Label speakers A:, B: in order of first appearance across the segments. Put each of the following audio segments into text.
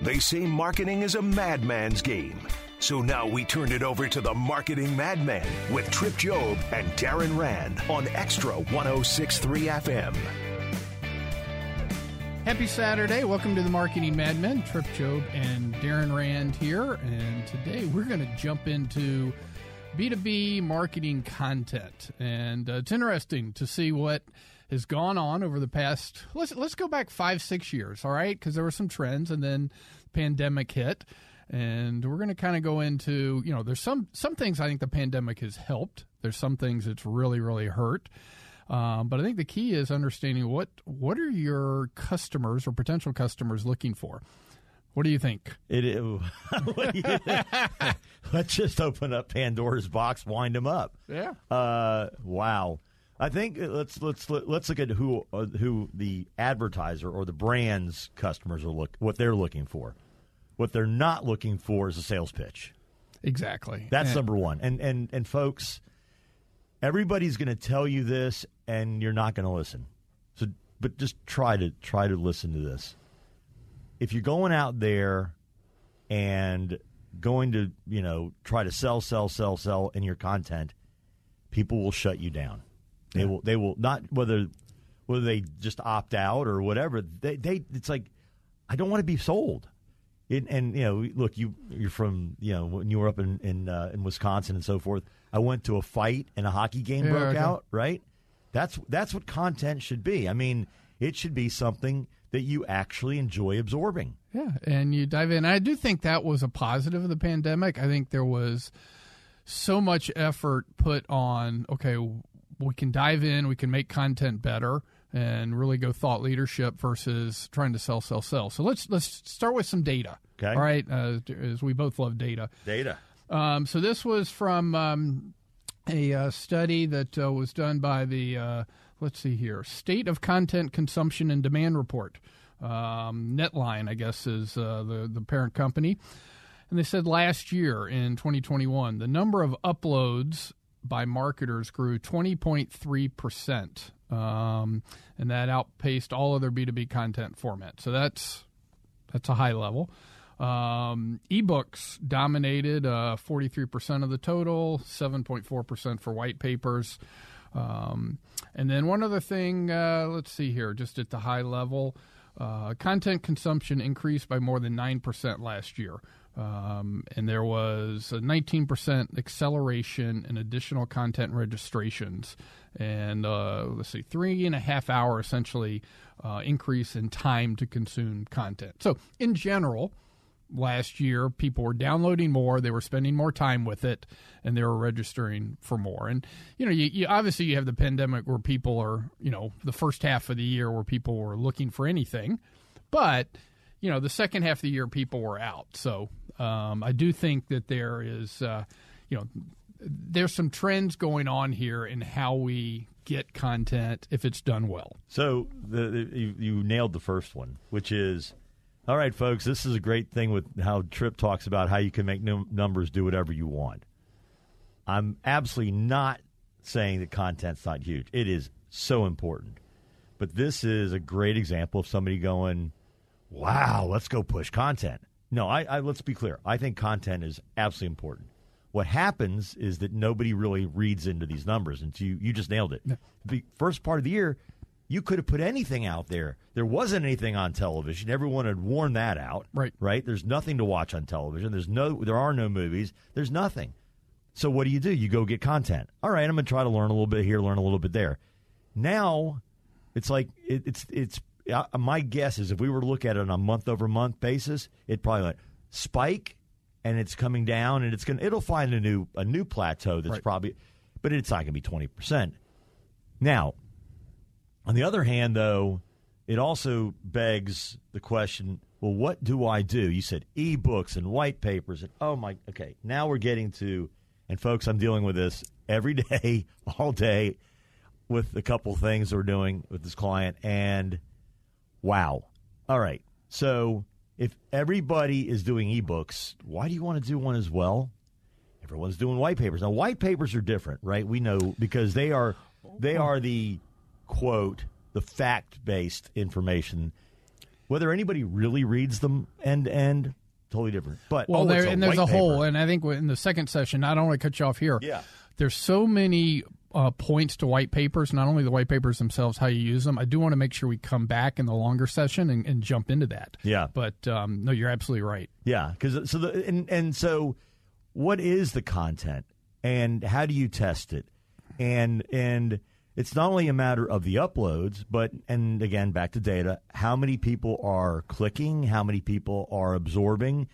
A: They say marketing is a madman's game. So now we turn it over to the marketing madman with Trip Job and Darren Rand on Xtra 1063 FM.
B: Happy Saturday. Welcome to the Marketing Madmen. Trip Job and Darren Rand here. And today we're going to jump into B2B marketing content. And uh, it's interesting to see what has gone on over the past let's let's go back 5 6 years, all right? Cuz there were some trends and then pandemic hit. And we're going to kind of go into, you know, there's some some things I think the pandemic has helped. There's some things it's really really hurt. Um, but I think the key is understanding what what are your customers or potential customers looking for. What do you think?
C: It, it do you? Let's just open up Pandora's box, wind them up.
B: Yeah.
C: Uh, wow. I think uh, let's let's let's look at who uh, who the advertiser or the brand's customers are look what they're looking for. What they're not looking for is a sales pitch.
B: Exactly.
C: That's
B: and,
C: number one. And and and folks, everybody's going to tell you this, and you're not going to listen. So, but just try to try to listen to this. If you're going out there and going to you know try to sell, sell, sell, sell in your content, people will shut you down. They yeah. will. They will not whether whether they just opt out or whatever. They they it's like I don't want to be sold. It, and you know, look, you you're from you know when you were up in in, uh, in Wisconsin and so forth. I went to a fight and a hockey game
B: yeah,
C: broke
B: okay.
C: out. Right. That's that's what content should be. I mean, it should be something that you actually enjoy absorbing.
B: Yeah, and you dive in. I do think that was a positive of the pandemic. I think there was so much effort put on. Okay, we can dive in, we can make content better and really go thought leadership versus trying to sell, sell, sell. So let's let's start with some data.
C: Okay.
B: All right, uh, as we both love data.
C: Data.
B: Um, so this was from um, a uh, study that uh, was done by the uh, let's see here, State of Content Consumption and Demand Report. Um, Netline, I guess, is uh, the the parent company. And they said last year in 2021, the number of uploads by marketers grew 20.3%. Um, and that outpaced all other B2B content formats. So that's that's a high level. Um, ebooks dominated uh, 43% of the total, 7.4% for white papers. Um, and then one other thing, uh, let's see here, just at the high level, uh, content consumption increased by more than 9% last year. Um, and there was a 19% acceleration in additional content registrations, and uh, let's see, three and a half hour essentially uh, increase in time to consume content. So, in general, last year people were downloading more, they were spending more time with it, and they were registering for more. And you know, you, you obviously you have the pandemic where people are, you know, the first half of the year where people were looking for anything, but you know, the second half of the year people were out. So um, I do think that there is, uh, you know, there's some trends going on here in how we get content if it's done well.
C: So the, the, you, you nailed the first one, which is all right, folks. This is a great thing with how Trip talks about how you can make num- numbers do whatever you want. I'm absolutely not saying that content's not huge. It is so important. But this is a great example of somebody going, "Wow, let's go push content." No, I, I, let's be clear. I think content is absolutely important. What happens is that nobody really reads into these numbers, and you you just nailed it. The first part of the year, you could have put anything out there. There wasn't anything on television. Everyone had worn that out.
B: Right.
C: Right. There's nothing to watch on television. There's no. There are no movies. There's nothing. So what do you do? You go get content. All right, I'm going to try to learn a little bit here, learn a little bit there. Now, it's like it, it's it's uh, my guess is if we were to look at it on a month over month basis, it probably went spike and it's coming down and it's going to it'll find a new a new plateau that's
B: right.
C: probably but it's not going to be 20%. Now, on the other hand though, it also begs the question well, what do I do? You said e-books and white papers, and oh my, okay, now we're getting to, and folks, I'm dealing with this every day, all day, with a couple things we're doing with this client, and wow, all right, so if everybody is doing e-books, why do you want to do one as well? Everyone's doing white papers. Now, white papers are different, right? We know because they are they are the quote the fact-based information whether anybody really reads them end to end, totally different. But
B: well,
C: oh,
B: there, and there's a
C: paper.
B: whole, and I think in the second session, I don't want to cut you off here.
C: Yeah,
B: there's so many uh, points to white papers, not only the white papers themselves, how you use them. I do want to make sure we come back in the longer session and, and jump into that.
C: Yeah,
B: but um, no, you're absolutely right.
C: Yeah, because so the and and so, what is the content, and how do you test it, and and it's not only a matter of the uploads, but and again back to data, how many people are clicking, how many people are absorbing.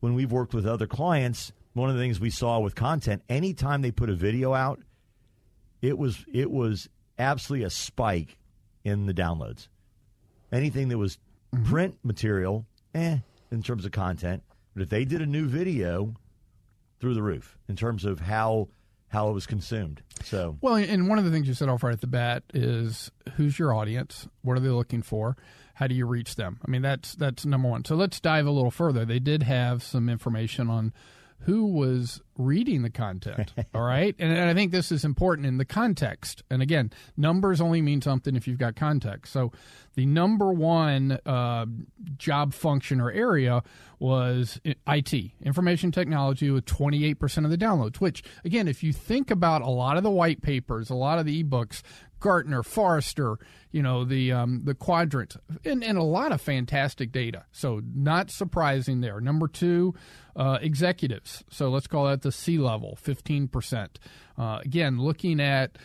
C: When we've worked with other clients, one of the things we saw with content, anytime they put a video out, it was it was absolutely a spike in the downloads. Anything that was mm-hmm. print material, eh, in terms of content, but if they did a new video, through the roof in terms of how how it was consumed. So
B: well, and one of the things you said off right at the bat is who's your audience? What are they looking for? How do you reach them? I mean, that's that's number one. So let's dive a little further. They did have some information on who was reading the content. all right. And, and, I think this is important in the context. And again, numbers only mean something if you've got context. So the number one uh, job function or area was IT, information technology, with 28% of the downloads, which, again, if you think about a lot of the white papers, a lot of the ebooks, Gartner, Forrester, you know the um, the quadrant, and, and a lot of fantastic data. So not surprising there. Number two, uh, executives. So let's call that the C level, fifteen percent. Uh, again, looking at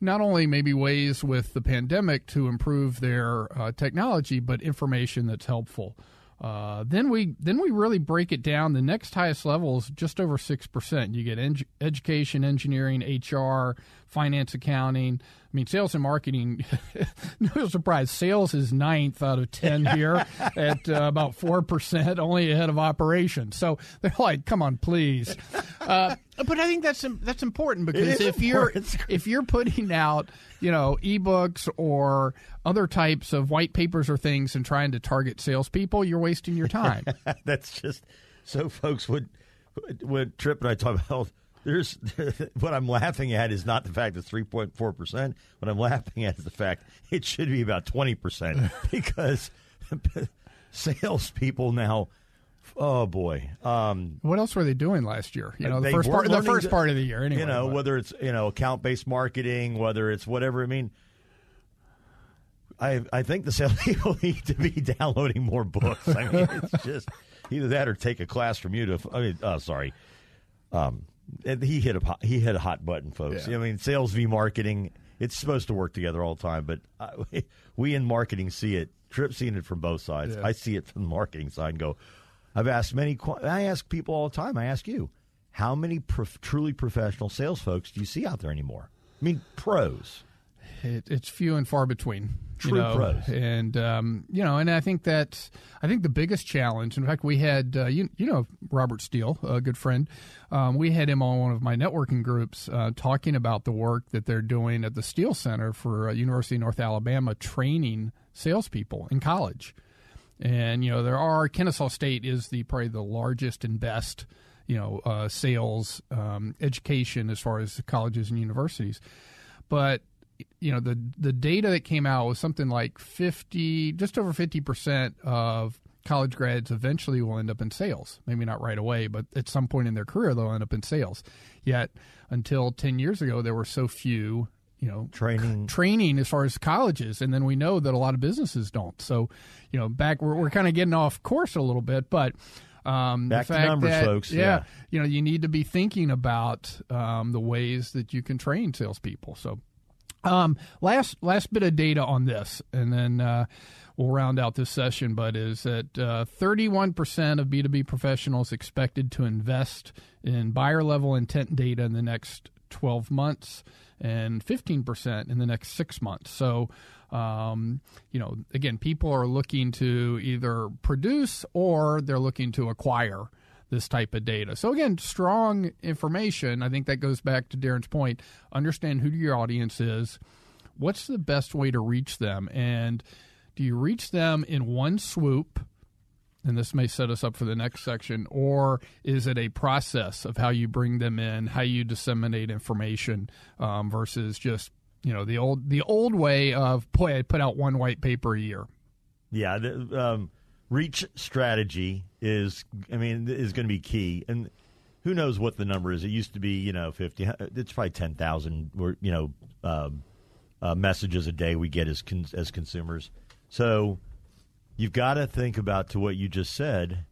B: not only maybe ways with the pandemic to improve their uh, technology, but information that's helpful. Uh, then we then we really break it down. The next highest level is just over six percent. You get en- education, engineering, HR, finance, accounting. I mean, sales and marketing. no surprise, sales is ninth out of ten here at uh, about four percent, only ahead of operations. So they're like, "Come on, please." Uh, but I think that's that's important because if you're if you're putting out you know ebooks or other types of white papers or things and trying to target salespeople, you're wasting your time.
C: that's just so folks would would Trip and I talk about there's what I'm laughing at is not the fact it's 3.4 percent. What I'm laughing at is the fact it should be about 20 percent because salespeople now. Oh boy! Um,
B: what else were they doing last year? You know, the first part, the first part of the year. Anyway,
C: you know, but. whether it's you know account based marketing, whether it's whatever. I mean, I I think the salespeople need to be downloading more books. I mean, it's just either that or take a class from you to. I mean, uh, sorry. Um, he hit a he hit a hot button, folks. Yeah. I mean, sales v marketing. It's supposed to work together all the time, but I, we in marketing see it. Trip seeing it from both sides. Yeah. I see it from the marketing side and go. I've asked many. I ask people all the time. I ask you, how many prof, truly professional sales folks do you see out there anymore? I mean, pros.
B: It, it's few and far between.
C: True
B: you know,
C: pros.
B: And um, you know, and I think that I think the biggest challenge. In fact, we had uh, you you know Robert Steele, a good friend. Um, we had him on one of my networking groups uh, talking about the work that they're doing at the Steele Center for uh, University of North Alabama, training salespeople in college. And you know, there are Kennesaw State is the probably the largest and best you know uh, sales um, education as far as colleges and universities, but you know the the data that came out was something like 50 just over 50% of college grads eventually will end up in sales. Maybe not right away but at some point in their career they'll end up in sales. Yet until 10 years ago there were so few you know
C: training
B: training as far as colleges and then we know that a lot of businesses don't so you know back we're, we're kind of getting off course a little bit but um,
C: Back
B: the fact
C: to numbers,
B: that,
C: folks.
B: Yeah,
C: yeah,
B: you know, you need to be thinking about um, the ways that you can train salespeople. So um, last last bit of data on this, and then uh, we'll round out this session. But is that uh, thirty one percent of B two B professionals expected to invest in buyer level intent data in the next 12 months and 15% in the next six months. So, um, you know, again, people are looking to either produce or they're looking to acquire this type of data. So again, strong information. I think that goes back to Darren's point. Understand who your audience is. What's the best way to reach them? And do you reach them in one swoop? And this may set us up for the next section, or is it a process of how you bring them in, how you disseminate information, um, versus just you know the old the old way of boy, I put out one white paper a year.
C: Yeah, the, um, reach strategy is I mean is going to be key, and who knows what the number is? It used to be you know fifty. It's probably ten thousand. You know. Um, uh, messages a day we get as con- as consumers. So you've got to think about to what you just said.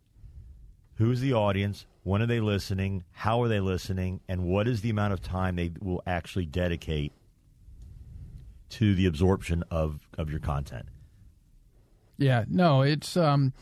C: Who's the audience? When are they listening? How are they listening? And what is the amount of time they will actually dedicate to the absorption of, of your content?
B: Yeah, no, it's um,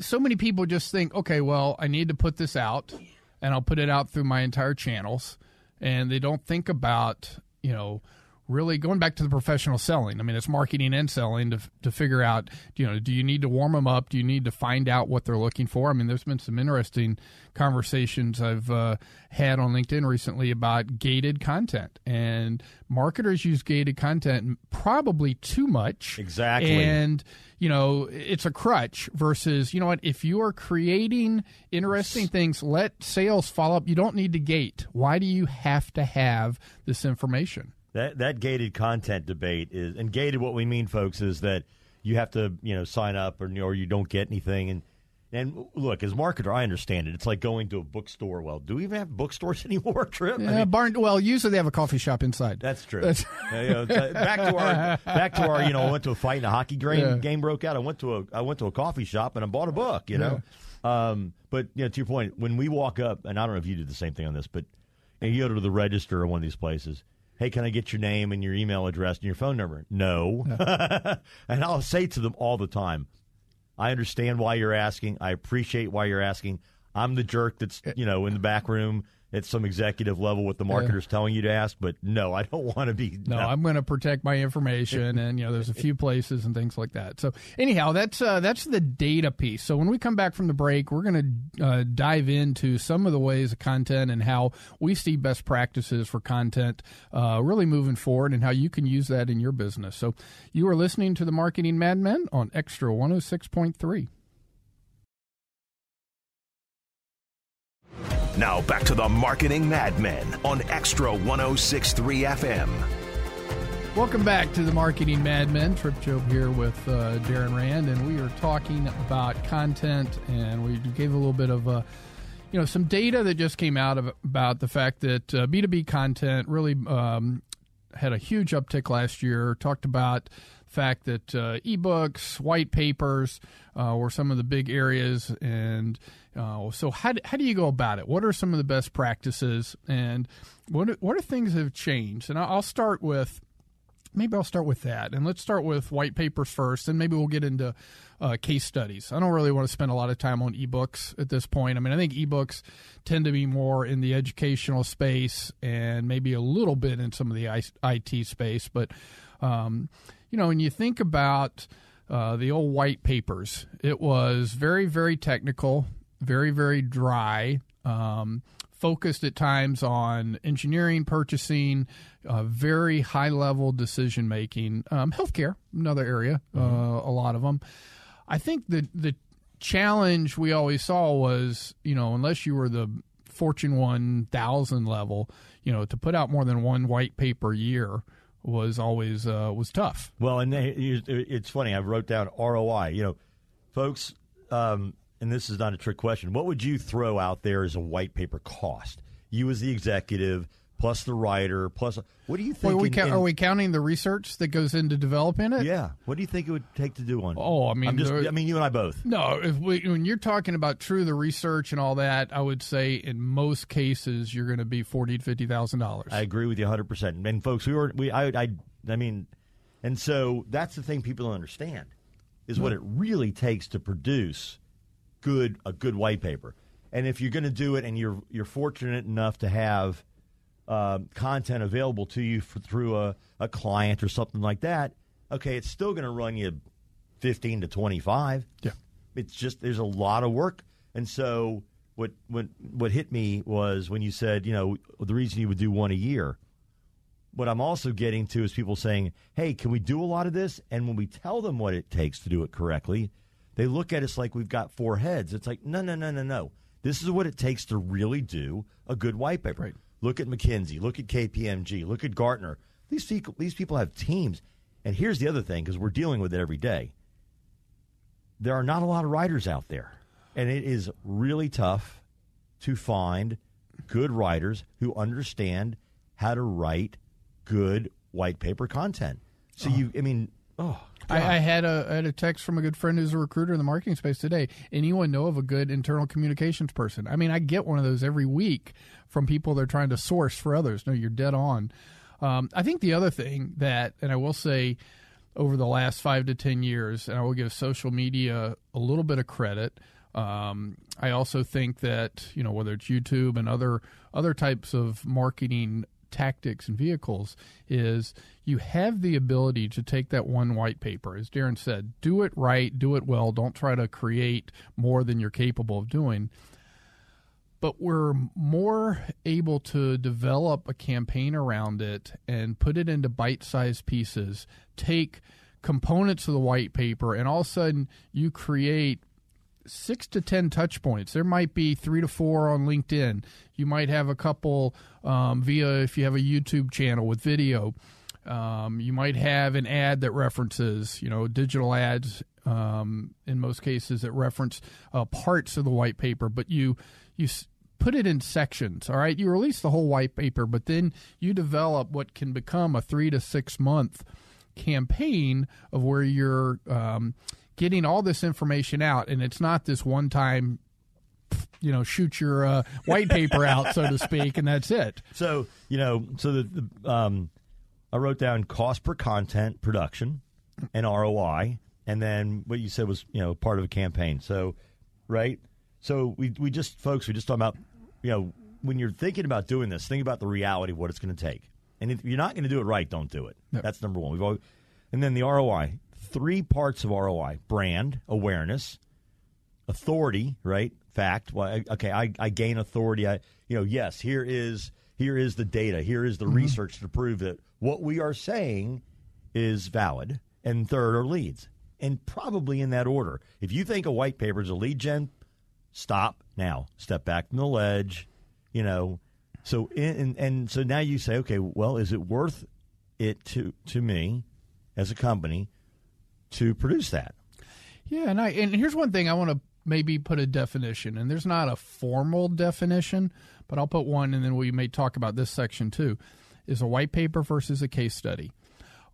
B: so many people just think, okay, well, I need to put this out, and I'll put it out through my entire channels, and they don't think about, you know, really going back to the professional selling. I mean, it's marketing and selling to to figure out, you know, do you need to warm them up? Do you need to find out what they're looking for? I mean, there's been some interesting conversations I've uh, had on LinkedIn recently about gated content, and marketers use gated content probably too much.
C: Exactly.
B: And you know, it's a crutch versus, you know what, if you are creating interesting things, let sales follow up. You don't need to gate. Why do you have to have this information?
C: That that gated content debate is, and gated. What we mean, folks, is that you have to you know sign up or or you don't get anything. And and look, as marketer, I understand it. It's like going to a bookstore. Well, do we even have bookstores anymore? Trip?
B: Yeah, I mean, barn. Well, usually they have a coffee shop inside.
C: That's true. That's, you know, back to our back to our. You know, I went to a fight and a hockey game, yeah. game broke out. I went to a I went to a coffee shop and I bought a book. You know, yeah. um, but you know, to your point, when we walk up, and I don't know if you did the same thing on this, but and you go to the register of one of these places hey, can I get your name and your email address and your phone number? No. and I'll say to them all the time, I understand why you're asking. I appreciate why you're asking. I'm the jerk that's, you know, in the back room at some executive level what the marketer's yeah. telling you to ask, but no, I don't want to be.
B: No, no. I'm going to protect my information, and you know, there's a few places and things like that. So anyhow, that's uh, that's the data piece. So when we come back from the break, we're going to uh, dive into some of the ways of content and how we see best practices for content uh, really moving forward, and how you can use that in your business. So you are listening to the Marketing Madmen on Xtra 106.3.
A: Now back to the Marketing Madmen on Xtra 1063 FM.
B: Welcome back to the Marketing Madmen. Trip Job here with uh, Darren Rand, and we are talking about content, and we gave a little bit of uh, you know some data that just came out of about the fact that uh, B2B content really um, had a huge uptick last year. Talked about fact that uh, ebooks, white papers uh, were some of the big areas. And uh, so, how do, how do you go about it? What are some of the best practices, and what what are things that have changed? And I'll start with maybe I'll start with that, and let's start with white papers first, and maybe we'll get into uh, case studies. I don't really want to spend a lot of time on ebooks at this point. I mean, I think ebooks tend to be more in the educational space and maybe a little bit in some of the IT space, but um, you know, when you think about uh, the old white papers, it was very, very technical, very, very dry, um, focused at times on engineering, purchasing, uh, very high level decision making. Um, healthcare, another area, uh, mm-hmm. a lot of them. I think the the challenge we always saw was, you know, unless you were the Fortune 1000 level, you know, to put out more than one white paper a year was always uh, was tough.
C: Well, and it's funny. I wrote down ROI. You know, folks, um, and this is not a trick question. What would you throw out there as a white paper cost? You as the executive, plus the writer, plus what do you think?
B: We ca- in, are we counting the research that goes into developing it?
C: Yeah. What do you think it would take to do one?
B: Oh, I mean,
C: just, I mean, you and I both.
B: No, if we, when you're talking about true the research and all that, I would say in most cases you're going to be forty to fifty thousand dollars.
C: I agree with you 100. percent And folks, we were we I I I mean, and so that's the thing people don't understand is what it really takes to produce good a good white paper. And if you're going to do it, and you're you're fortunate enough to have uh, content available to you for, through a, a client or something like that, okay, it's still going to run you 15 to 25.
B: Yeah.
C: It's just there's a lot of work. And so what what what hit me was when you said, you know, the reason you would do one a year. What I'm also getting to is people saying, "Hey, can we do a lot of this?" And when we tell them what it takes to do it correctly, they look at us like we've got four heads. It's like, "No, no, no, no, no. This is what it takes to really do a good white paper."
B: Right.
C: Look at McKinsey, look at KPMG, look at Gartner. These people, these people have teams. And here's the other thing because we're dealing with it every day. There are not a lot of writers out there. And it is really tough to find good writers who understand how to write good white paper content. So you, I mean, oh,
B: I, I, had a I had a text from a good friend who's a recruiter in the marketing space today. Anyone know of a good internal communications person? I mean, I get one of those every week from people they're trying to source for others. No, you're dead on. Um, I think the other thing that, and I will say, over the last five to ten years, and I will give social media a little bit of credit. Um, I also think that you know whether it's YouTube and other other types of marketing tactics and vehicles is you have the ability to take that one white paper, as Darren said, do it right, do it well, don't try to create more than you're capable of doing. But we're more able to develop a campaign around it and put it into bite sized pieces, take components of the white paper, and all of a sudden you create six to ten touch points. There might be three to four on LinkedIn. You might have a couple um, via if you have a YouTube channel with video. Um, you might have an ad that references, you know, digital ads. Um, in most cases, that reference uh, parts of the white paper, but you you s- put it in sections. All right, you release the whole white paper, but then you develop what can become a three to six month campaign of where you're um, getting all this information out, and it's not this one time, you know, shoot your uh, white paper out, so to speak, and that's it.
C: So you know, so the, the um, I wrote down cost per content production and ROI, and then what you said was you know part of a campaign. So right, so we we just folks we just talking about you know when you're thinking about doing this, think about the reality of what it's going to take. And if you're not going to do it right, don't do it. That's number one. We've always, and then the ROI three parts of ROI brand awareness, authority, right? Fact. Well, I, okay, I, I gain authority. I, you know, yes, here is here is the data. Here is the mm-hmm. research to prove that what we are saying is valid. And third are leads, and probably in that order. If you think a white paper is a lead gen, stop now. Step back from the ledge. You know, so in, and, and so now you say, okay, well, is it worth it to to me as a company to produce that.
B: Yeah, and I and here's one thing I want to maybe put a definition, and there's not a formal definition, but I'll put one, and then we may talk about this section too. Is a white paper versus a case study.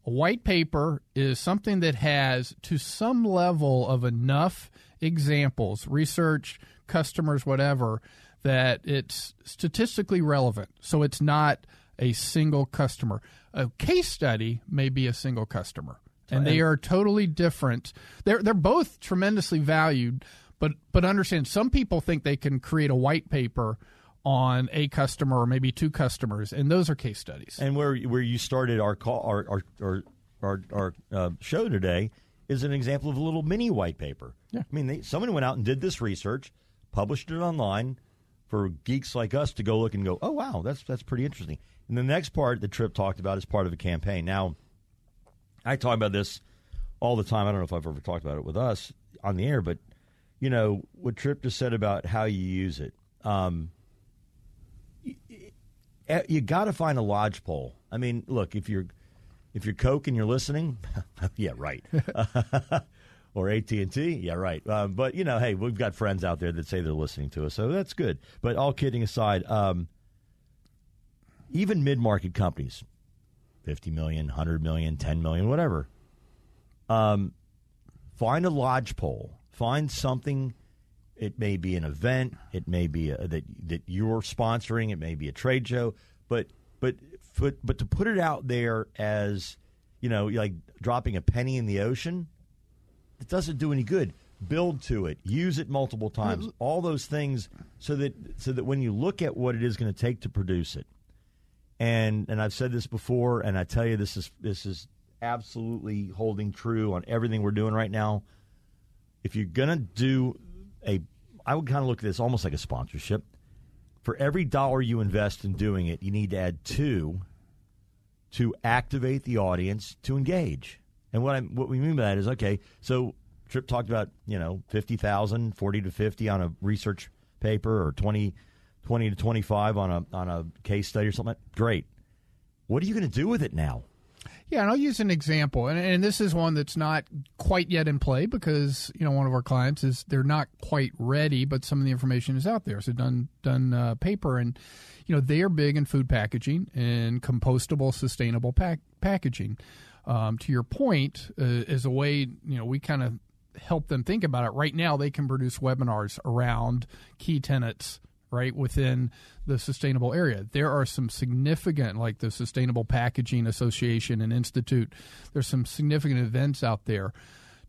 B: A white paper is something that has, to some level, of enough examples, research, customers, whatever, that it's statistically relevant. So it's not a single customer. A case study may be a single customer and they are totally different. They're they're both tremendously valued, but but understand some people think they can create a white paper on a customer or maybe two customers, and those are case studies.
C: And where where you started our call our our our our, our uh, show today is an example of a little mini white paper.
B: Yeah.
C: I mean, they, someone went out and did this research, published it online for geeks like us to go look and go, oh wow, that's that's pretty interesting. And the next part that Trip talked about is part of a campaign. Now I talk about this all the time. I don't know if I've ever talked about it with us on the air, but you know what Trip just said about how you use it. Um, you, you got to find a lodgepole. I mean, look if you're if you're Coke and you're listening, yeah, right. or AT and T, yeah, right. Um, but you know, hey, we've got friends out there that say they're listening to us, so that's good. But all kidding aside, um, even mid market companies, 50 million, 100 million, 10 million, whatever. Um, find a lodgepole. Find something. It may be an event. It may be a, that that you're sponsoring. It may be a trade show. But but but but to put it out there as you know, like dropping a penny in the ocean, it doesn't do any good. Build to it. Use it multiple times. All those things, so that so that when you look at what it is going to take to produce it, And and I've said this before, and I tell you this is this is absolutely holding true on everything we're doing right now. If you're gonna do a, I would kind of look at this almost like a sponsorship. For every dollar you invest in doing it, you need to add two to activate the audience to engage. And what I what we mean by that is okay. So Trip talked about you know 50,000, 40 to fifty on a research paper, or 20, 20 to twenty five on a on a case study or something. Great. What are you going to do with it now?
B: Yeah, and I'll use an example, and, and this is one that's not quite yet in play because you know one of our clients is they're not quite ready, but some of the information is out there. So done done uh, paper, and you know they are big in food packaging and compostable, sustainable pack, packaging. Um, to your point, uh, as a way, you know, we kind of help them think about it. Right now, they can produce webinars around key tenets right within the sustainable area. There are some significant, like the Sustainable Packaging Association and Institute. There's some significant events out there.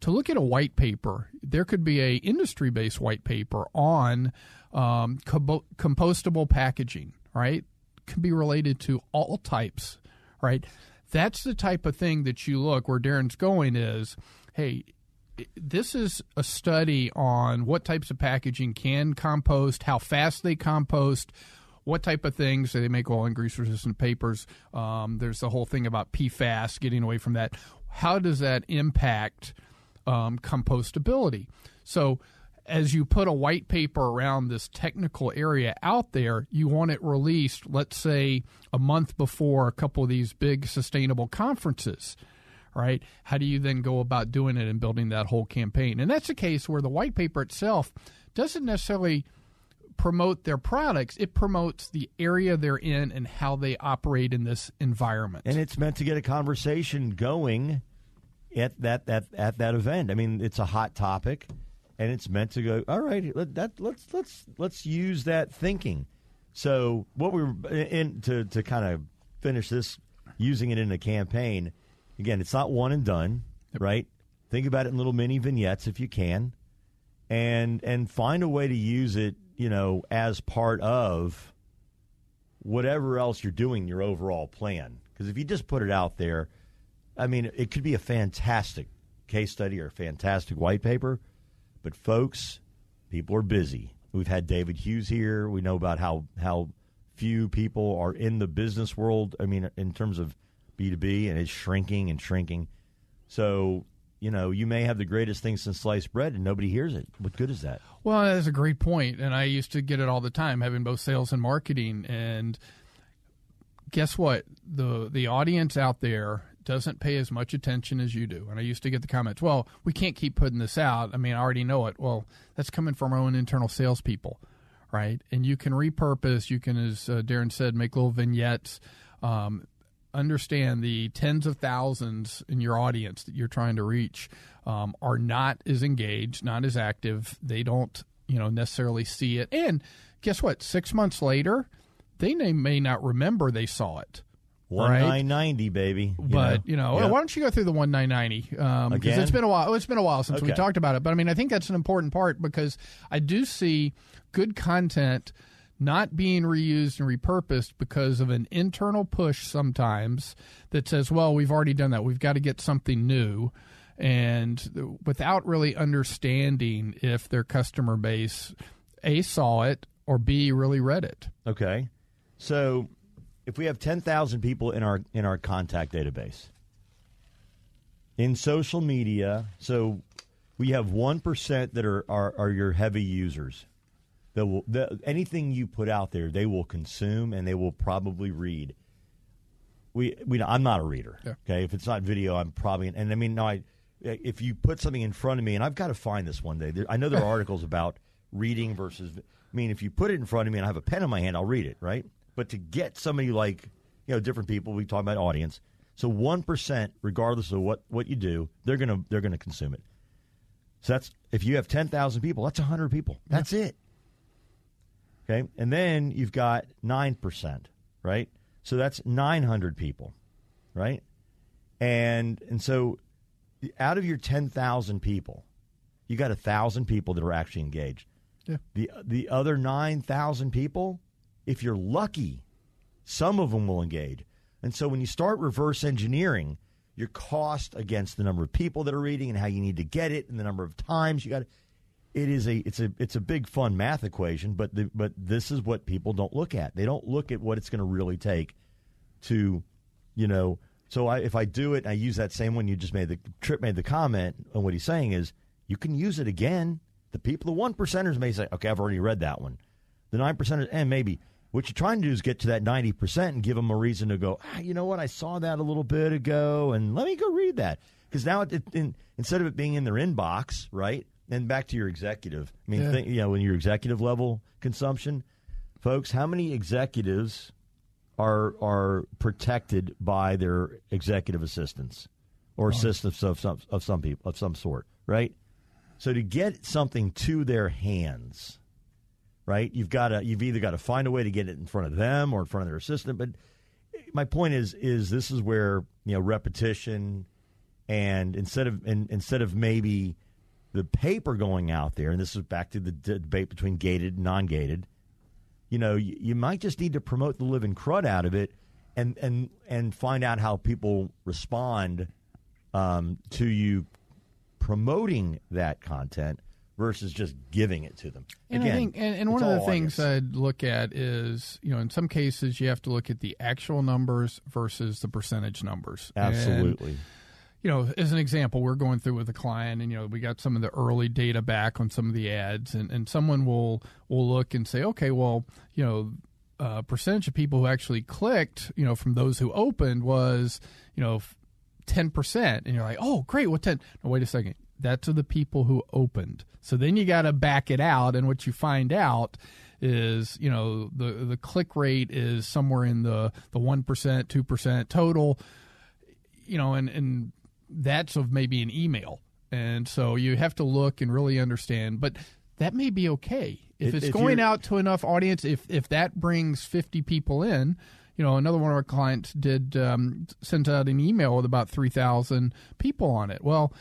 B: To look at a white paper, there could be a industry based white paper on um, compostable packaging. Right, can be related to all types. Right, that's the type of thing that you look where Darren's going is, hey, this is a study on what types of packaging can compost, how fast they compost, what type of things they make oil and grease resistant papers. Um, there's the whole thing about PFAS, getting away from that. How does that impact um, compostability? So, as you put a white paper around this technical area out there, you want it released, let's say, a month before a couple of these big sustainable conferences right? How do you then go about doing it and building that whole campaign? And that's a case where the white paper itself doesn't necessarily promote their products, it promotes the area they're in and how they operate in this environment.
C: And it's meant to get a conversation going at that that at that event. I mean, it's a hot topic and it's meant to go, all right, let, that let's let's let's use that thinking. So, what we were in to to kind of finish this using it in a campaign Again, it's not one and done, right? Think about it in little mini vignettes if you can, and and find a way to use it, you know, as part of whatever else you're doing your overall plan. Because if you just put it out there, I mean, it could be a fantastic case study or a fantastic white paper, but folks, people are busy. We've had David Hughes here. We know about how how few people are in the business world. I mean, in terms of B2B, and it's shrinking and shrinking. So, you know, you may have the greatest thing since sliced bread and nobody hears it. What good is that?
B: Well, that's a great point. And I used to get it all the time, having both sales and marketing. And guess what? The the audience out there doesn't pay as much attention as you do. And I used to get the comments, well, we can't keep putting this out. I mean, I already know it. Well, that's coming from our own internal salespeople, right? And you can repurpose, you can, as uh, Darren said, make little vignettes. Um, understand the tens of thousands in your audience that you're trying to reach um, are not as engaged, not as active. They don't, you know, necessarily see it. And guess what? Six months later, they may not remember they saw it.
C: One nine ninety, baby.
B: You but know? you know, yep. why don't you go through the one nine ninety? Um, because it's been a while. Oh, It's been a while since okay. we talked about it. But I mean, I think that's an important part because I do see good content not being reused and repurposed because of an internal push sometimes that says, well, we've already done that. We've got to get something new. And without really understanding if their customer base, A, saw it or B, really read it.
C: Okay. So if we have 10,000 people in our, in our contact database, in social media, so we have 1% that are, are, are your heavy users that will the, anything you put out there, they will consume and they will probably read. We, we I'm not a reader. Yeah. Okay, if it's not video, I'm probably and I mean, no, I if you put something in front of me, and I've got to find this one day. There, I know there are articles about reading versus. I mean, if you put it in front of me and I have a pen in my hand, I'll read it, right? But to get somebody like you know different people, we talk about audience. So one percent, regardless of what what you do, they're gonna they're gonna consume it. So that's if you have ten thousand people, that's hundred people. That's yeah. it. Okay. And then you've got 9%, right? So that's 900 people, right? And and so out of your 10,000 people, you got 1,000 people that are actually engaged.
B: Yeah.
C: The the other 9,000 people, if you're lucky, Some of them will engage. And so when you start reverse engineering your cost against the number of people that are reading and how you need to get it and the number of times you got it, it is a it's a it's a big fun math equation, but the, but this is what people don't look at. They don't look at what it's going to really take to, you know. So I, if I do it, I use that same one you just made. The trip made the comment, and what he's saying is you can use it again. The people, the one percenters may say, okay, I've already read that one. The nine percenters, and maybe what you're trying to do is get to that 90% and give them a reason to go, ah, you know what, I saw that a little bit ago, and let me go read that. Because now, it, it, in, instead of it being in their inbox, right, and back to your executive, I mean,
B: Yeah.
C: think, you know, when your executive level consumption, folks, how many executives are are protected by their executive assistants or assistants of some of some people of some sort, right? So to get something to their hands, right? You've got to you've either got to find a way to get it in front of them or in front of their assistant. But my point is is this is where you know repetition and instead of and instead of maybe the paper going out there, and this is back to the d- debate between gated and non-gated. You know, you, you might just need to promote the living crud out of it, and and and find out how people respond um, to you promoting that content versus just giving it to them.
B: And
C: Again,
B: I think, and, and one of the things
C: audience.
B: I'd look at is, you know, in some cases you have to look at the actual numbers versus the percentage numbers. And,
C: absolutely.
B: You know, as an example, we're going through with a client, and you know, we got some of the early data back on some of the ads, and, and someone will will look and say, okay, well, you know, uh, percentage of people who actually clicked, you know, from those who opened was, you know, ten percent, and you're like, oh, great, what ten? No, wait a second, that's of the people who opened. So then you got to back it out, and what you find out is you know the the click rate is somewhere in the the one percent, two percent total you know, and and that's of maybe an email, and so you have to look and really understand. But that may be okay if it's
C: if
B: going out to enough audience. If if that brings fifty people in, you know, another one of our clients did um, sent out an email with about three thousand people on it. Well,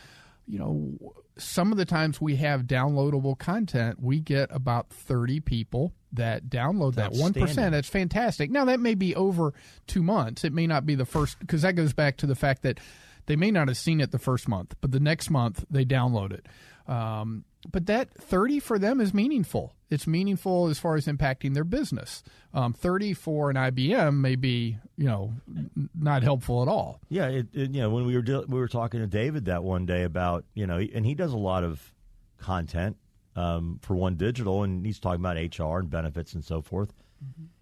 B: you know, some of the times we have downloadable content, we get about 30 people that download that 1%.
C: outstanding.
B: That's fantastic. Now, that may be over two months. It may not be the first, because that goes back to the fact that they may not have seen it the first month, but the next month they download it. Um, but that 30 for them is meaningful. It's meaningful as far as impacting their business. Um, 30 for an IBM may be, you know, n- not helpful at all.
C: Yeah, it, it, you know, when we were deal we were talking to David that one day about you know, and he does a lot of content um, for OneDigital, and he's talking about HR and benefits and so forth.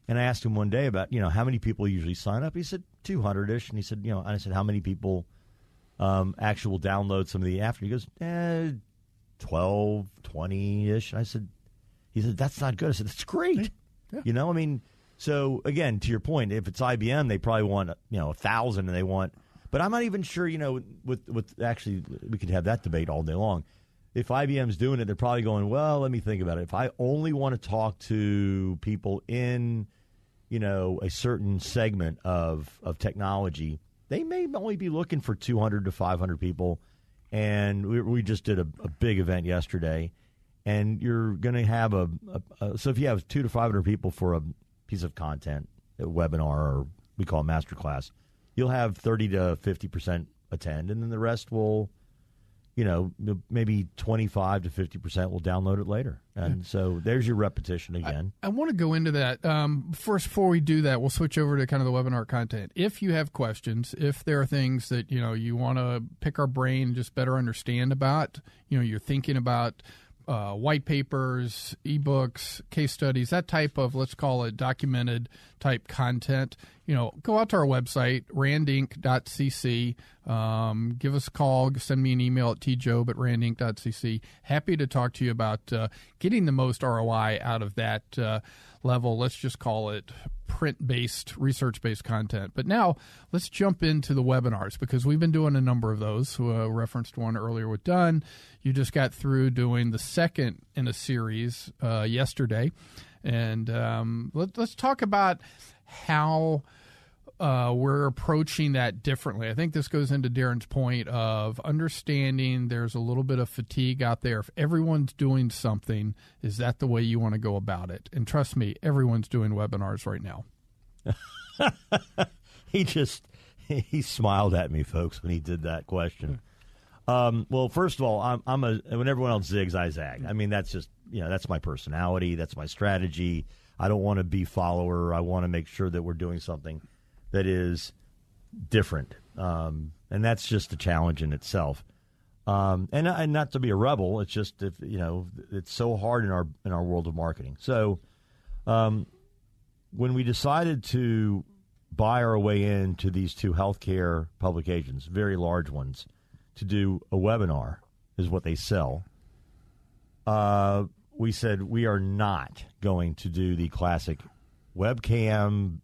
C: And I asked him one day about you know how many people usually sign up. He said two hundred ish, and he said you know, and I said how many people um, actually will download some of the after. He goes, eh, 12, 20 ish. I said, he said that's not good. I said that's great. You know, I mean, so again, to your point, if it's IBM, they probably want you know a thousand, and they want. But I'm not even sure. You know, with with actually, we could have that debate all day long. If IBM's doing it, they're probably going, well, let me think about it. If I only want to talk to people in, you know, a certain segment of of technology, they may only be looking for 200 to 500 people. And we, we just did a, a big event yesterday, and you're going to have a, a, a so if you have two to 500 people for a piece of content, a webinar, or we call it masterclass, you'll have 30 to 50 percent attend, and then the rest will you know, maybe 25 to 50% will download it later. And so there's your repetition again.
B: I want to go into that. Um, first, before we do that, we'll switch over to kind of the webinar content. If you have questions, if there are things that you know you want to pick our brain, just better understand about, you know, you're thinking about uh, white papers, ebooks, case studies, that type of let's call it documented type content. You know, go out to our website randinc.cc. Um, give us a call. Send me an email at tjob at randinc.cc. Happy to talk to you about uh, getting the most ROI out of that uh, level. Let's just call it print based, research based content. But now let's jump into the webinars because we've been doing a number of those. Uh, referenced one earlier with Dunn. You just got through doing the second in a series uh, yesterday. And um, let, let's talk about how uh, we're approaching that differently. I think this goes into Darren's point of understanding there's a little bit of fatigue out there. If everyone's doing something, is that the way you want to go about it? And trust me, everyone's doing webinars right now.
C: he just he smiled at me, folks, when he did that question. Um, well, first of all, I'm, I'm a when everyone else zigs, I zag. I mean, that's just you know that's my personality, that's my strategy. I don't want to be follower. I want to make sure that we're doing something that is different, um, and that's just a challenge in itself. Um, and, and not to be a rebel, it's just if you know it's so hard in our in our world of marketing. So, um, when we decided to buy our way into these two healthcare publications, very large ones, to do a webinar is what they sell. Uh, we said we are not going to do the classic webcam,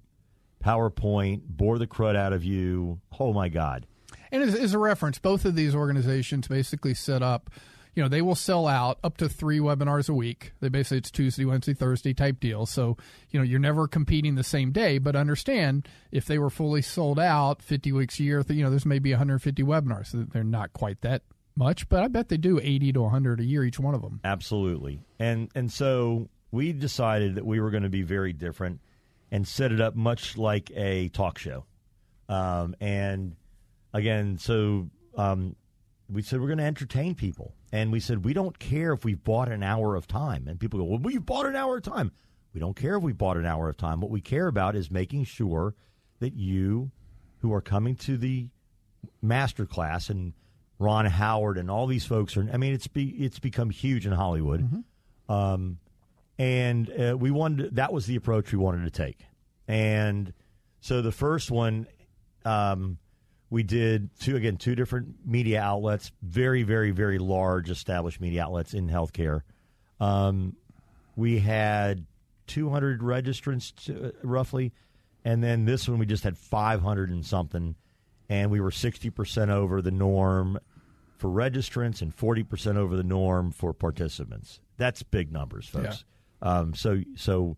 C: PowerPoint, bore the crud out of you. Oh my God!
B: And as, as a reference, both of these organizations basically set up you know they will sell out up to three webinars a week. They basically it's tuesday wednesday thursday type deal. So you know you're never competing the same day but understand if they were fully sold out 50 weeks a year you know there's maybe 150 webinars. So they're not quite that much but i bet they do 80 to 100 a year each one of them.
C: Absolutely. And and so we decided that we were going to be very different and set it up much like a talk show. Um, and again, so um, we said we're going to entertain people, and we said we don't care if we've bought an hour of time. And people go, "Well, we've bought an hour of time." We don't care if we bought an hour of time. What we care about is making sure that you, who are coming to the master class, and Ron Howard and all these folks are. I mean, it's be, it's become huge in Hollywood, mm-hmm. um, and uh, we wanted. That was the approach we wanted to take, and so the first one. Um, we did two again two different media outlets, very very very large established media outlets in healthcare. Um, we had 200 registrants to, uh, roughly, and then this one we just had 500 and something, and we were 60 percent over the norm for registrants and 40 percent over the norm for participants. That's big numbers, folks. Yeah. Um, so so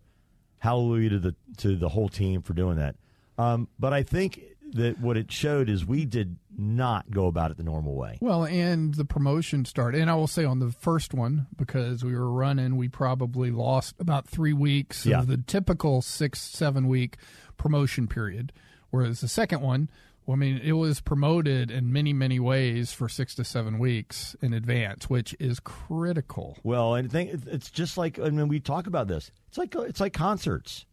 C: hallelujah to the to the whole team for doing that. Um, but I think that what it showed is we did not go about it the normal way.
B: Well, and the promotion started, and I will say on the first one because we were running, we probably lost about three weeks yeah. of the typical six seven week promotion period, whereas the second one. Well, I mean, it was promoted in many, many ways for six to seven weeks in advance, which is critical.
C: Well, and think it's just like I mean, we talk about this. It's like it's like concerts,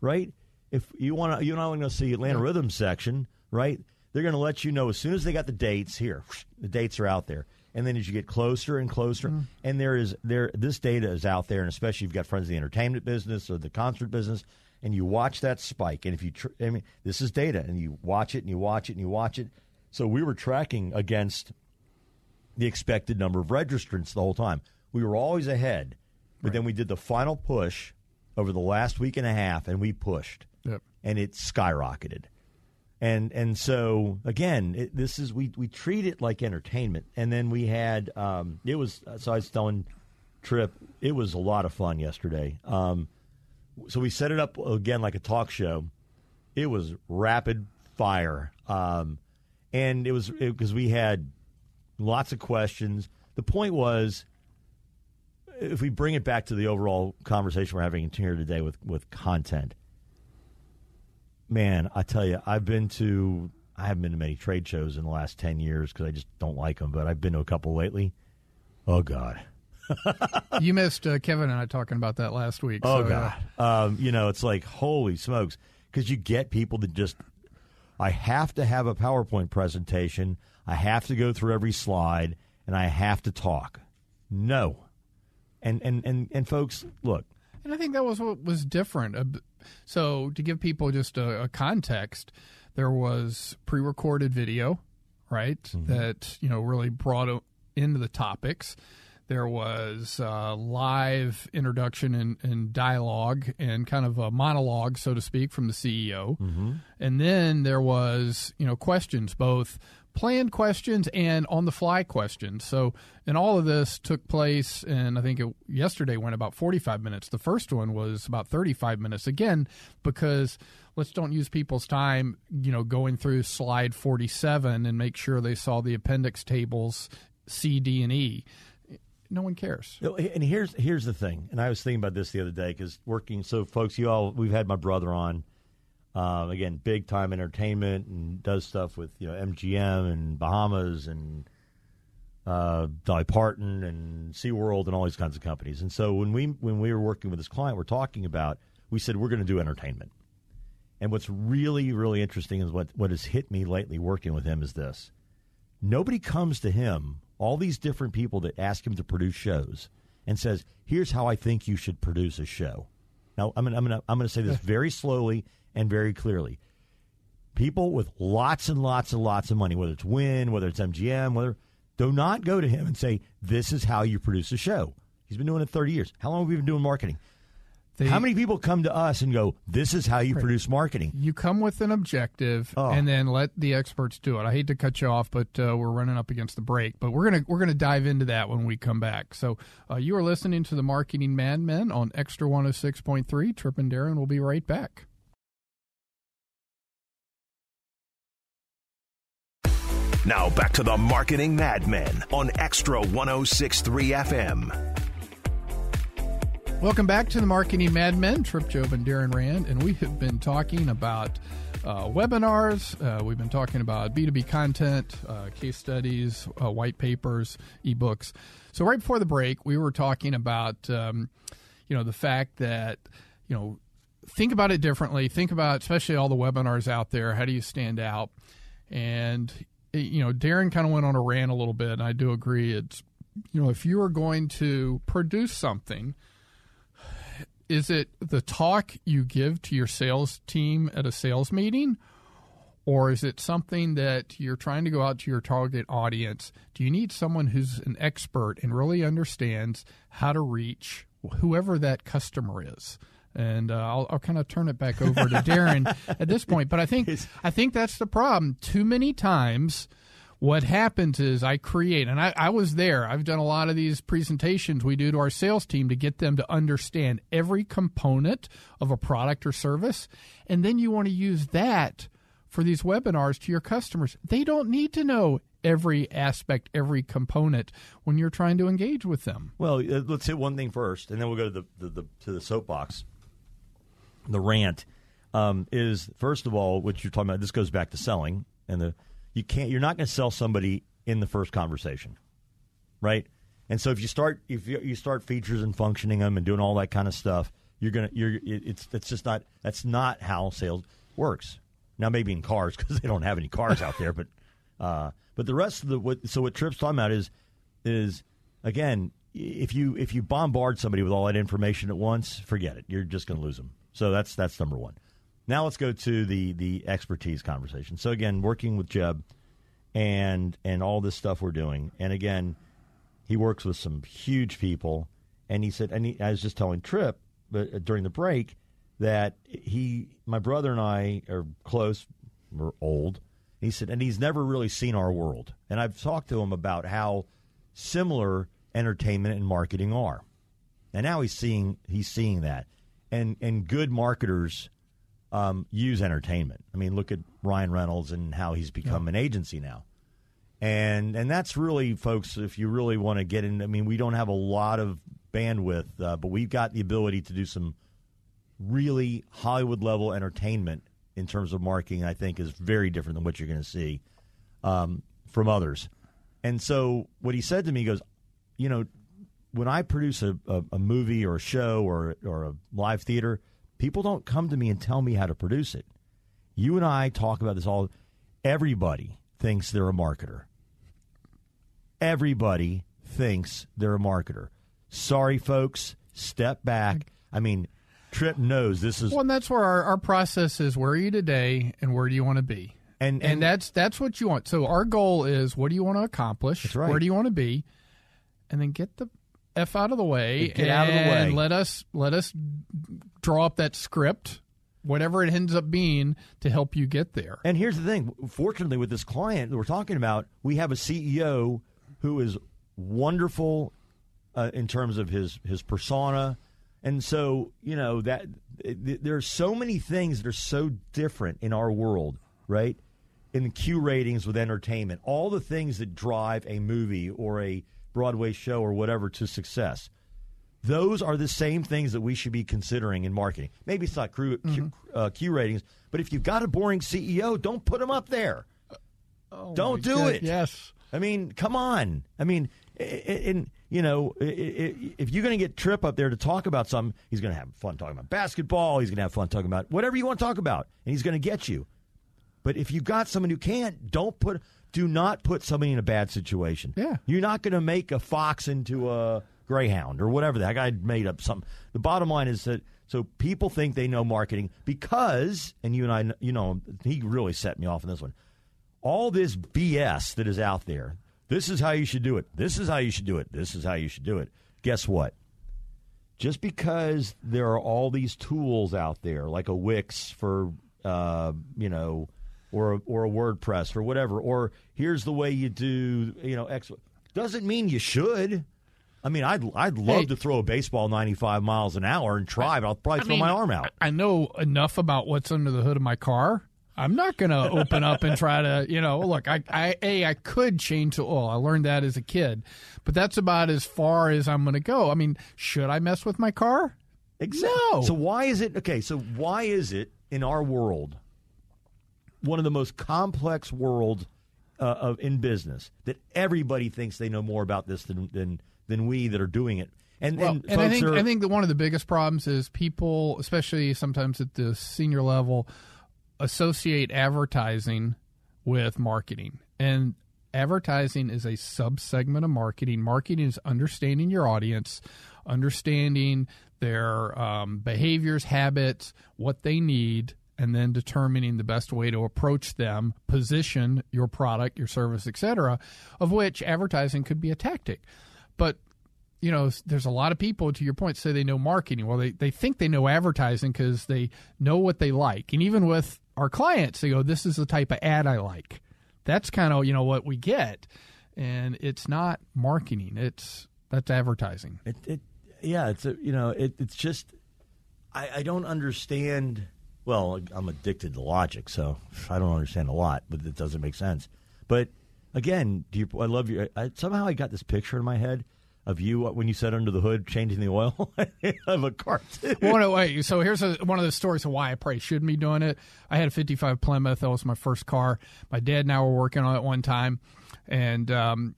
C: right? If you want to, you know, going to see Atlanta Rhythm section, right? They're going to let you know as soon as they got the dates. Here, the dates are out there, and then as you get closer and closer, mm. and there is there this data is out there, and especially if you've got friends in the entertainment business or the concert business, and you watch that spike, and if you, tr- I mean, this is data, and you watch it and you watch it and you watch it. So we were tracking against the expected number of registrants the whole time. We were always ahead, but right. then we did the final push over the last week and a half, and we pushed
B: Yep.
C: And it skyrocketed. And and so again, it, this is we we treat it like entertainment. And then we had um, it was so I was telling Trip it was a lot of fun yesterday. Um, so we set it up again like a talk show. It was rapid fire, um, and it was because we had lots of questions. The point was, if we bring it back to the overall conversation we're having here today with with content, man, I tell you, I've been to I haven't been to many trade shows in the last ten years because I just don't like them. But I've been to a couple lately. Oh God.
B: you missed uh, Kevin and I talking about that last week.
C: Oh so, God, uh, um, you know it's like holy smokes because you get people that just I have to have a PowerPoint presentation. I have to go through every slide and I have to talk. No, and and and and folks, look.
B: And I think that was what was different. So, to give people just a, a context, there was pre recorded video, right, mm-hmm. that, you know, really brought into the topics. There was uh, live introduction and, and, dialogue and kind of a monologue, so to speak, from the CEO. Mm-hmm. And then there was, you know, questions, both planned questions and on the fly questions. So, and all of this took place, and I think it, yesterday went about 45 minutes. The first one was about 35 minutes again, because let's don't use people's time, you know, going through slide 47 and make sure they saw the appendix tables C, D, and E. No one cares.
C: And here's here's the thing. And I was thinking about this the other day because working. So, folks, you all, we've had my brother on Uh, again, big time entertainment and does stuff with you know MGM and Bahamas and uh, Dolly Parton and SeaWorld and all these kinds of companies. And so when we when we were working with this client, we're talking about we said we're going to do entertainment. And what's really really interesting is what what has hit me lately working with him is this: nobody comes to him, all these different people that ask him to produce shows, and says, "Here's how I think you should produce a show." Now I'm gonna, I'm gonna, I'm gonna say this very slowly and very clearly. People with lots and lots and lots of money, whether it's Wynn, whether it's MGM, whether do not go to him and say, This is how you produce a show. He's been doing it 30 years. How long have we been doing marketing?
B: They-
C: how many people come to us and go, This is how you produce marketing?
B: You come with an objective,
C: Oh.
B: and then let the experts do it. I hate to cut you off, but uh, we're running up against the break. But we're gonna we're gonna dive into that when we come back. So uh, you are listening to the Marketing Madmen on Xtra One Hundred Six Point Three. Trip and Darren will be right back.
A: Now back to the Marketing Madmen on Xtra 1063 FM.
B: Welcome back to the Marketing Madmen. Trip Job and Darren Rand, and we have been talking about uh, webinars. Uh, we've been talking about B two B content, uh, case studies, uh, white papers, ebooks. So right before the break, we were talking about um, you know the fact that you know think about it differently. Think about especially all the webinars out there. How do you stand out? And Eh, you know, Darren kind of went on a rant a little bit, and I do agree. It's you know, if you are going to produce something is it the talk you give to your sales team at a sales meeting or is it something that you're trying to go out to your target audience do you need someone who's an expert and really understands how to reach whoever that customer is and uh, I'll, I'll kind of turn it back over to Darren at this point. But I think I think that's the problem. Too many times, what happens is I create, and I, I was there. I've done a lot of these presentations we do to our sales team to get them to understand every component of a product or service, and then you want to use that for these webinars to your customers. They don't need to know every aspect, every component when you're trying to engage with them.
C: Well, uh, let's hit one thing first, and then we'll go to the, the, the to the soapbox. The rant um, is first of all what you're talking about. This goes back to selling, and the you can't. You're not going to sell somebody in the first conversation, right? And so if you start if you, you start features and functioning them and doing all that kind of stuff, you're gonna you're it- it's it's just not that's not how sales works. Now maybe in cars because they don't have any cars out there, but uh, but the rest of the what so what Trip's talking about is is again if you if you bombard somebody with all that information at once, forget it. You're just going to lose them. So that's that's number one. Now let's go to the the expertise conversation. So again, working with Jeb and and all this stuff we're doing, and again, he works with some huge people, and he said, and he, I was just telling Trip, but uh, during the break, that he, my brother and I are close, we're old. He said, and he's never really seen our world, and I've talked to him about how similar entertainment and marketing are, and now he's seeing he's seeing that, and and good marketers um, use entertainment. I mean, look at Ryan Reynolds and how he's become an agency now. And and that's really folks if you really want to get in i mean we don't have a lot of bandwidth uh, but we've got the ability to do some really hollywood level entertainment in terms of marketing i think is very different than what you're going to see um, from others. And so what he said to me he goes you know when i produce a, a, a movie or a show or, or a live theater people don't come to me and tell me how to produce it you and i talk about this all everybody thinks they're a marketer. Everybody thinks they're a marketer. Sorry, folks. Step back. I mean, Trip knows this is
B: Well, and that's where our, our process is. Where are you today, and where do you want to be?
C: and,
B: and that's that's what you want. So our goal is what do you want to accomplish?
C: Right.
B: Where do you want to be? And then get the f out of the way.
C: Get out of the
B: and
C: way.
B: Let us let us draw up that script, whatever it ends up being, to help you get there.
C: And here's the thing. Fortunately, with this client that we're talking about, we have a CEO who is wonderful uh, in terms of his his persona, and so you know that th- there are so many things that are so different in our world, right? In the Q ratings with entertainment, all the things that drive a movie or a Broadway show or whatever to success. Those are the same things that we should be considering in marketing. Maybe it's not Q, Q,
B: Mm-hmm.
C: uh, Q ratings, but if you've got a boring CEO, don't put him up there. don't do
B: Oh God,
C: it.
B: Yes.
C: I mean, come on. I mean, i- you know, if you're going to get Trip up there to talk about something, he's going to have fun talking about basketball. He's going to have fun talking about whatever you want to talk about, and he's going to get you. But if you've got someone who can't, don't put. Do not put somebody in a bad situation.
B: Yeah.
C: you're not going to make a fox into a greyhound or whatever. That guy made up something. The bottom line is that so people think they know marketing because, and you and I, you know, he really set me off on this one all this BS that is out there. This is how you should do it. This is how you should do it. This is how you should do it. Guess what? Just because there are all these tools out there, like a Wix for, uh, you know, or a, or a WordPress or whatever, or here's the way you do, you know, X, doesn't mean you should. I mean, I'd I'd love
B: Hey.
C: to throw a baseball 95 miles an hour and try, but I'll probably
B: I
C: throw
B: mean,
C: my arm out.
B: I know enough about what's under the hood of my car. I'm not going to open up and try to, you know, look, I, I, A, I could change the oil. I learned that as a kid, but that's about as far as I'm going to go. I mean, should I mess with my car?
C: Exactly.
B: No.
C: So why is it okay? So why is it in our world, one of the most complex worlds uh, of in business, that everybody thinks they know more about this than than than we that are doing it? And
B: Well,
C: and,
B: and I think
C: are,
B: I think that one of the biggest problems is people, especially sometimes at the senior level, associate advertising with marketing. And advertising is a sub segment of marketing. Marketing is understanding your audience, understanding their um, behaviors, habits, what they need, and then determining the best way to approach them, position your product, your service, etc. Of which advertising could be a tactic. But you know, there's a lot of people, to your point, say they know marketing. Well, they, they think they know advertising because they know what they like. And even with our clients, they go, this is the type of ad I like. That's kind of, you know, what we get. And it's not marketing. It's, that's advertising.
C: it, it yeah, it's a, you know, it, it's just I, I don't understand. Well, I'm addicted to logic, so I don't understand a lot, but it doesn't make sense. But again, do you? I love you. I, somehow I got this picture in my head of you when you said under the hood changing the oil of a car.
B: well, no, wait. So here's a, one of the stories of why I probably shouldn't be doing it. I had a 55 Plymouth. That was my first car. My dad and I were working on it one time. And um,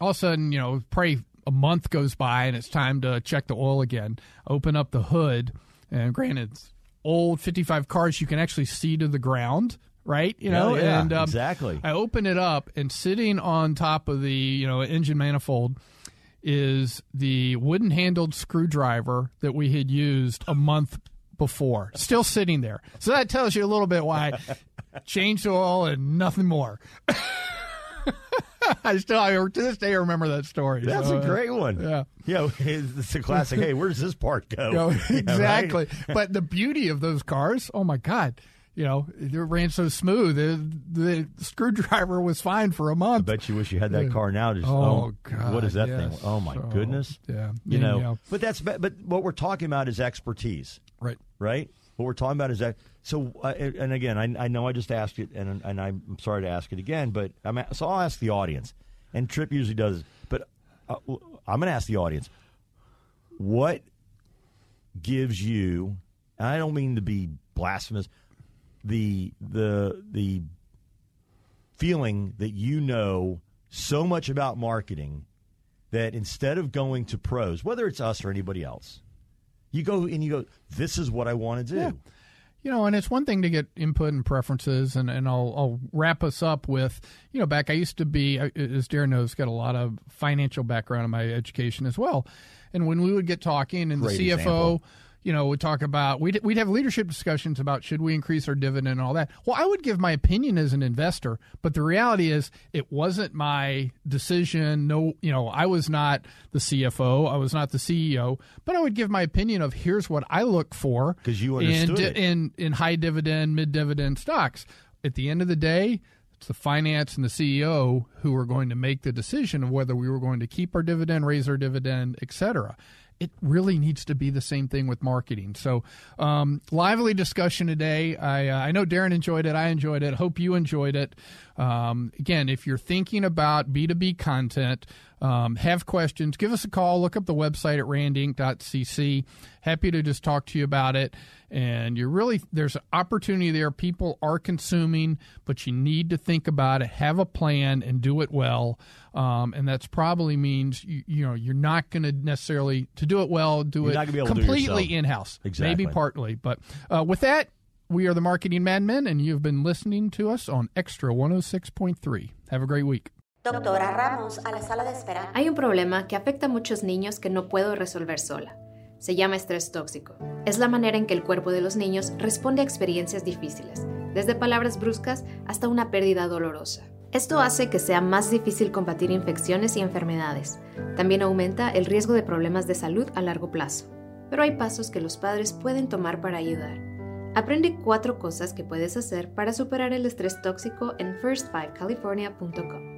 B: all of a sudden, you know, probably a month goes by and it's time to check the oil again. Open up the hood. And granted, old 55 cars, you can actually see to the ground. Right, you know,
C: yeah,
B: and um,
C: exactly.
B: I open it up, and sitting on top of the you know engine manifold is the wooden handled screwdriver that we had used a month before, still sitting there. So that tells you a little bit why changed oil and nothing more. I still, I, to this day, I remember that story.
C: That's
B: So,
C: a
B: uh,
C: great one.
B: yeah.
C: Yeah, it's a classic. hey, where does this part go?
B: know,
C: Yeah, right?
B: exactly. but the beauty of those cars, oh my God, you know, they ran so smooth. The, the screwdriver was fine for a month.
C: I bet you wish you had that car now. Just,
B: Oh, God,
C: what is that
B: yes.
C: thing? Oh my
B: So,
C: goodness.
B: yeah.
C: you know.
B: yeah.
C: But that's but what we're talking about is expertise,
B: right.
C: right? What we're talking about is that. So, uh, and again, I, I know I just asked it, and and I'm sorry to ask it again, but I'm so I'll ask the audience, and Trip usually does, but uh, I'm going to ask the audience, what gives you? And I don't mean to be blasphemous. The the the feeling that you know so much about marketing that instead of going to pros, whether it's us or anybody else, you go and you go, this is what I want to do.
B: Yeah. You know, and it's one thing to get input and preferences, and, and I'll, I'll wrap us up with, you know, back, I used to be, as Darren knows, got a lot of financial background in my education as well. And when we would get talking, and
C: Great
B: the CFO,
C: example.
B: You know, would talk about, we'd, we'd have leadership discussions about should we increase our dividend and all that. Well, I would give my opinion as an investor, but the reality is it wasn't my decision. No, you know, I was not the CFO, I was not the CEO, but I would give my opinion of here's what I look for
C: because you
B: in
C: understood it.
B: in in high dividend, mid dividend stocks. At the end of the day, it's the finance and the CEO who are going to make the decision of whether we were going to keep our dividend, raise our dividend, et cetera. It really needs to be the same thing with marketing. So, um, lively discussion today. I uh, I know Darren enjoyed it. I enjoyed it. Hope you enjoyed it. Um, again, if you're thinking about B2B content, um, have questions, give us a call. Look up the website at randinc.cc. Happy to just talk to you about it. And you're really, there's an opportunity there. People are consuming, but you need to think about it, have a plan, and do it well. Um, and that's probably means you, you know you're not going to necessarily to do it well, do
C: You're
B: it
C: not gonna be able to do it
B: completely in house,
C: Exactly.
B: maybe partly. But uh, with that, we are the Marketing Madmen, and you've been listening to us on Extra 106.3. Have a great week.
D: Doctora Ramos, a la sala de espera.
E: Hay un problema que afecta a muchos niños que no puedo resolver sola. Se llama estrés tóxico. Es la manera en que el cuerpo de los niños responde a experiencias difíciles, desde palabras bruscas hasta una pérdida dolorosa. Esto hace que sea más difícil combatir infecciones y enfermedades. También aumenta el riesgo de problemas de salud a largo plazo. Pero hay pasos que los padres pueden tomar para ayudar. Aprende cuatro cosas que puedes hacer para superar el estrés tóxico en first5california.com.